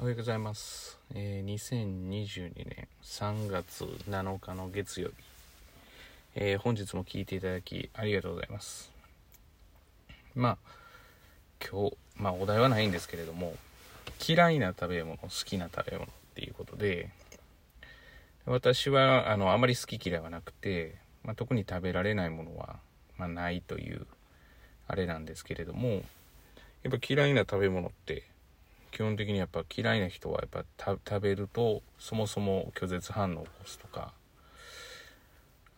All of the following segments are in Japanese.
おはようございます。えー、2022年3月7日の月曜日、えー本日も聞いていただきありがとうございます。まあ、今日、まあお題はないんですけれども、嫌いな食べ物、好きな食べ物っていうことで、私は、あの、あまり好き嫌いはなくて、まあ、特に食べられないものは、まあ、ないという、あれなんですけれども、やっぱ嫌いな食べ物って、基本的にやっぱ嫌いな人はやっぱ食べるとそもそも拒絶反応を起こすとか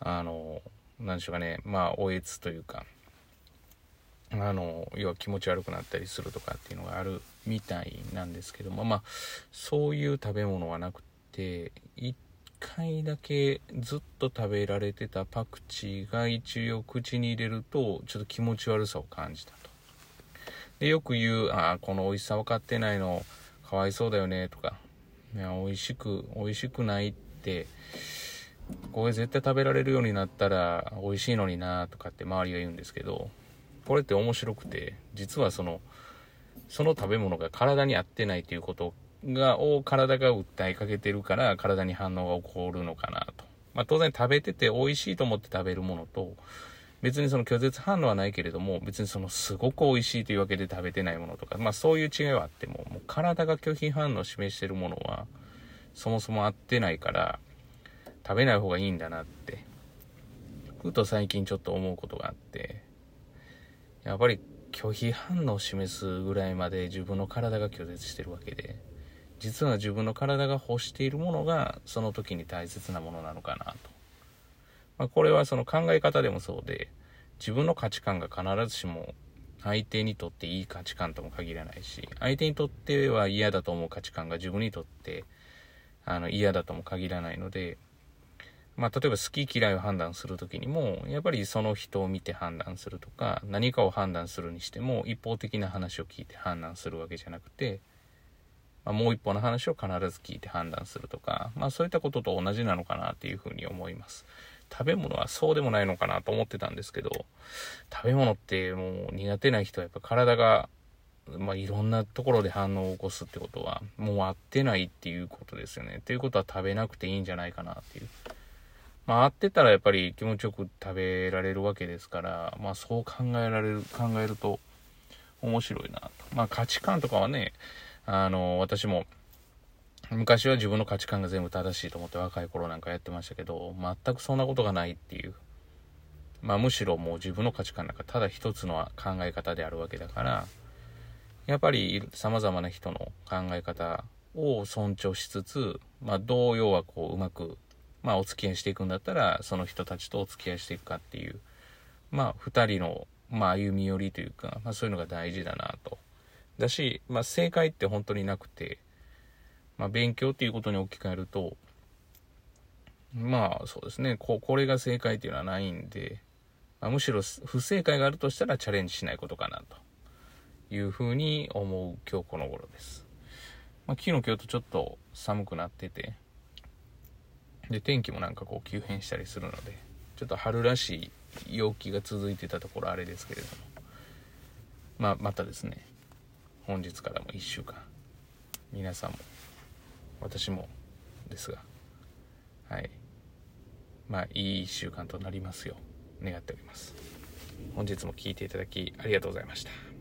あの何でしょうかねまあおえつというかあの要は気持ち悪くなったりするとかっていうのがあるみたいなんですけどもまあそういう食べ物はなくて1回だけずっと食べられてたパクチーが一応口に入れるとちょっと気持ち悪さを感じたと。でよく言う「ああこの美味しさ分かってないのかわいそうだよね」とか「いや美味しく美味しくないってこれ絶対食べられるようになったら美味しいのにな」とかって周りが言うんですけどこれって面白くて実はそのその食べ物が体に合ってないということがを体が訴えかけてるから体に反応が起こるのかなと。まあ当然食べてて美味しいと思って食べるものと別にその拒絶反応はないけれども別にそのすごく美味しいというわけで食べてないものとかまあそういう違いはあってももう体が拒否反応を示してるものはそもそも合ってないから食べない方がいいんだなって。ふと最近ちょっと思うことがあってやっぱり拒否反応を示すぐらいまで自分の体が拒絶してるわけで実は自分の体が欲しているものがその時に大切なものなのかなと。まあ、これはその考え方でもそうで自分の価値観が必ずしも相手にとっていい価値観とも限らないし相手にとっては嫌だと思う価値観が自分にとってあの嫌だとも限らないので、まあ、例えば好き嫌いを判断する時にもやっぱりその人を見て判断するとか何かを判断するにしても一方的な話を聞いて判断するわけじゃなくて、まあ、もう一方の話を必ず聞いて判断するとか、まあ、そういったことと同じなのかなっていうふうに思います。食べ物はそうでもないのかなと思ってたんですけど食べ物ってもう苦手な人はやっぱ体が、まあ、いろんなところで反応を起こすってことはもう合ってないっていうことですよね。っていうことは食べなくていいんじゃないかなっていう。まあ合ってたらやっぱり気持ちよく食べられるわけですからまあそう考えられる考えると面白いなと。まあ価値観とかはねあの私も昔は自分の価値観が全部正しいと思って若い頃なんかやってましたけど全くそんなことがないっていう。まあむしろもう自分の価値観なんかただ一つの考え方であるわけだからやっぱり様々な人の考え方を尊重しつつまあどう要はこううまくまあお付き合いしていくんだったらその人たちとお付き合いしていくかっていうまあ二人のまあ歩み寄りというか、まあ、そういうのが大事だなと。だし、まあ、正解って本当になくてまあ、勉強っていうことに置き換えると、まあそうですね、ここれが正解っていうのはないんで、まあ、むしろ不正解があるとしたらチャレンジしないことかなというふうに思う今日この頃です。まあ、昨日今日とちょっと寒くなってて、で、天気もなんかこう急変したりするので、ちょっと春らしい陽気が続いてたところあれですけれども、まあまたですね、本日からも1週間、皆さんも私もですが。はい。まあいい1週間となりますよう願っております。本日も聴いていただきありがとうございました。